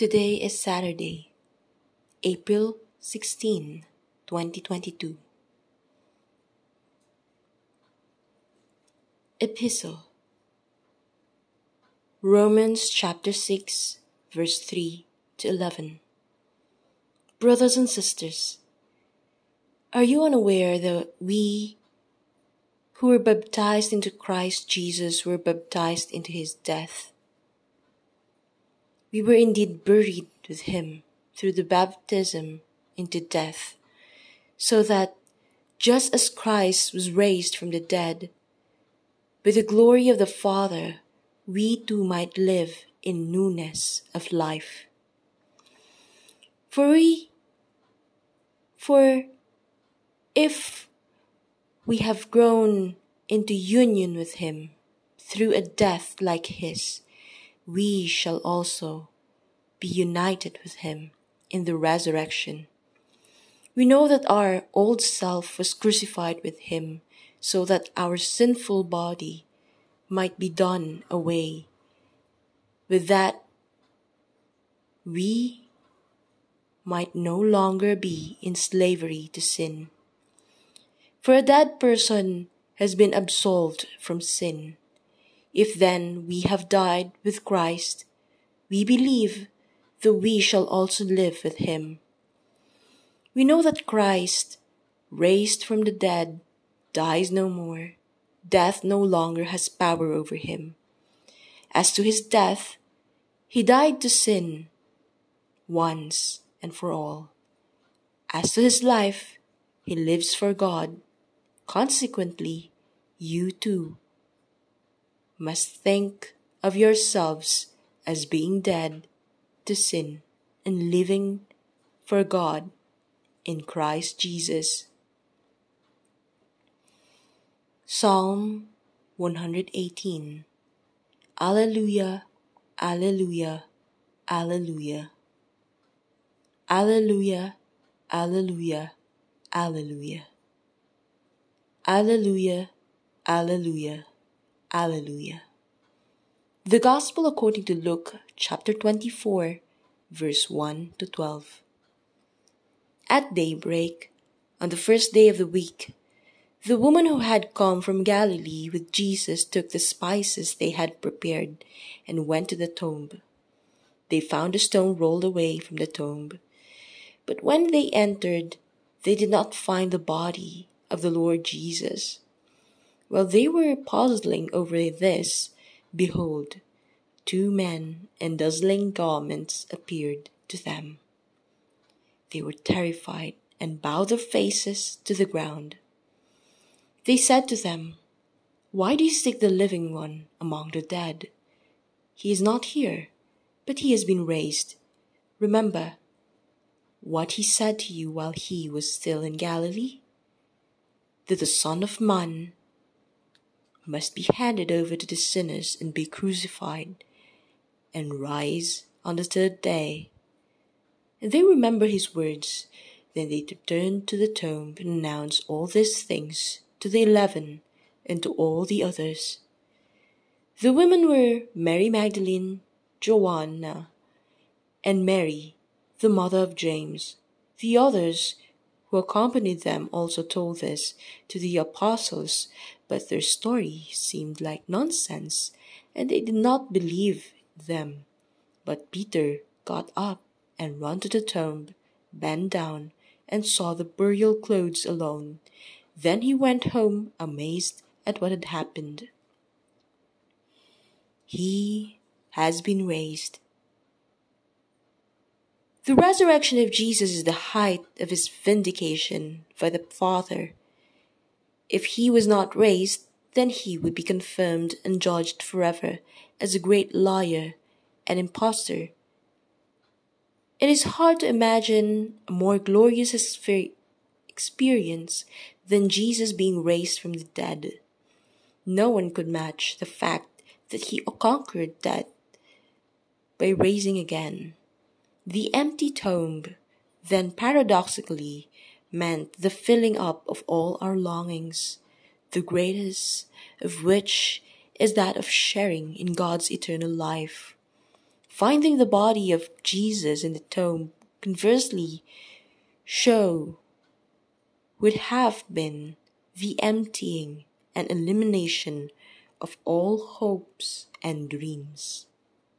Today is Saturday, April 16, 2022. Epistle Romans chapter 6, verse 3 to 11. Brothers and sisters, are you unaware that we who were baptized into Christ Jesus were baptized into his death? We were indeed buried with him through the baptism into death, so that just as Christ was raised from the dead, by the glory of the Father, we too might live in newness of life. For we, for if we have grown into union with him through a death like his, we shall also be united with him in the resurrection. We know that our old self was crucified with him so that our sinful body might be done away. With that, we might no longer be in slavery to sin. For a dead person has been absolved from sin. If then we have died with Christ, we believe that we shall also live with him. We know that Christ, raised from the dead, dies no more. Death no longer has power over him. As to his death, he died to sin once and for all. As to his life, he lives for God. Consequently, you too must think of yourselves as being dead to sin and living for God in Christ Jesus. Psalm 118 Alleluia, Alleluia, Alleluia. Alleluia, Alleluia, Alleluia. Alleluia, Alleluia, Alleluia. The Gospel according to Luke chapter 24, verse 1 to 12. At daybreak, on the first day of the week, the woman who had come from Galilee with Jesus took the spices they had prepared and went to the tomb. They found the stone rolled away from the tomb. But when they entered, they did not find the body of the Lord Jesus. While they were puzzling over this, behold, two men in dazzling garments appeared to them. They were terrified and bowed their faces to the ground. They said to them, Why do you seek the living one among the dead? He is not here, but he has been raised. Remember what he said to you while he was still in Galilee? That the Son of Man must be handed over to the sinners and be crucified, and rise on the third day. And they remember his words. Then they returned to the tomb and announced all these things to the eleven, and to all the others. The women were Mary Magdalene, Joanna, and Mary, the mother of James. The others who accompanied them also told this to the apostles, but their story seemed like nonsense, and they did not believe them. But Peter got up and ran to the tomb, bent down, and saw the burial clothes alone, then he went home amazed at what had happened. He has been raised. The resurrection of Jesus is the height of his vindication by the Father. If he was not raised, then he would be confirmed and judged forever as a great liar and impostor. It is hard to imagine a more glorious experience than Jesus being raised from the dead. No one could match the fact that he conquered death by raising again. The empty tomb, then paradoxically, meant the filling up of all our longings, the greatest of which is that of sharing in God's eternal life. Finding the body of Jesus in the tomb, conversely, show would have been the emptying and elimination of all hopes and dreams.